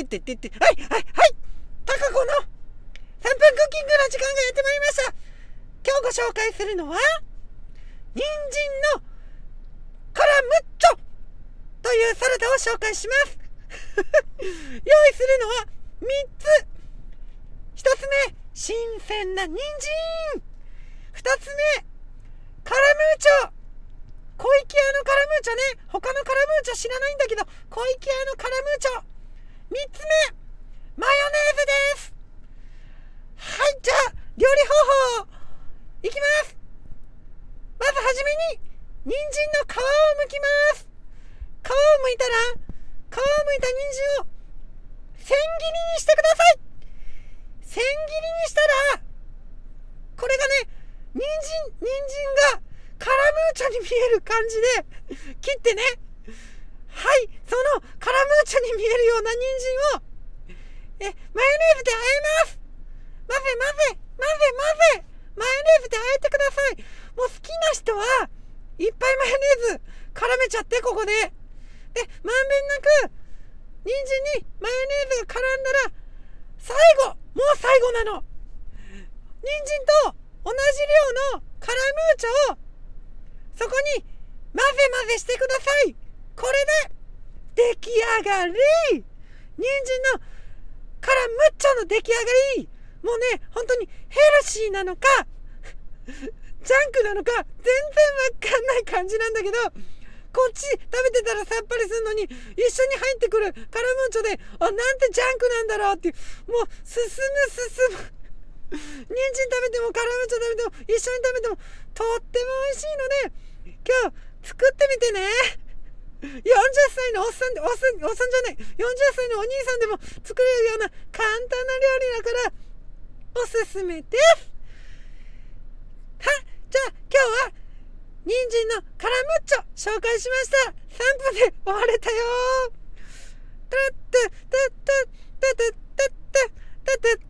ってってって。はいはいはい。タカコの3分クッキングの時間がやってまいりました。今日ご紹介するのは人参のカラムッチョというサラダを紹介します。用意するのは3つ。1つ目新鮮な人参。2つ目カラムーチョ。小池屋のカラムーチョね。他のカラムーチョ知らないんだけど小池屋のカラムーチョ。3つ目マヨネーズです。はいじゃあ料理方法いきます。まずはじめに人参の皮を剥きます。皮を剥いたら皮を剥いた人参を千切りにしてください。千切りにしたらこれがね人参人参がカラムーチョに見える感じで切ってねはいそのカラムーチョに見えるような人参を。えマヨネーズで和えます。混ぜ混ぜ混ぜ混ぜマヨネーズで和えてください。もう好きな人はいっぱいマヨネーズ絡めちゃってここで。でまんべんなく人参にマヨネーズが絡んだら最後もう最後なの。人参と同じ量のカラムーチョをそこに混ぜ混ぜしてください。これで出来上がり。人参のカラムーチョの出来上がり。もうね本当にヘルシーなのか ジャンクなのか全然わかんない感じなんだけどこっち食べてたらさっぱりするのに一緒に入ってくるカラムーチョであなんてジャンクなんだろうってもう進む進む。人参食べてもカラムーチョ食べても一緒に食べてもとっても美味しいので今日作ってみてね。40歳のおっさんで、おっさん、おっさんじゃない、40歳のお兄さんでも作れるような簡単な料理だから、おすすめです。は、じゃあ今日は、人参のカラムッチョ紹介しました。3分で終われたよ。トゥトゥトゥトゥトゥトゥトゥトゥ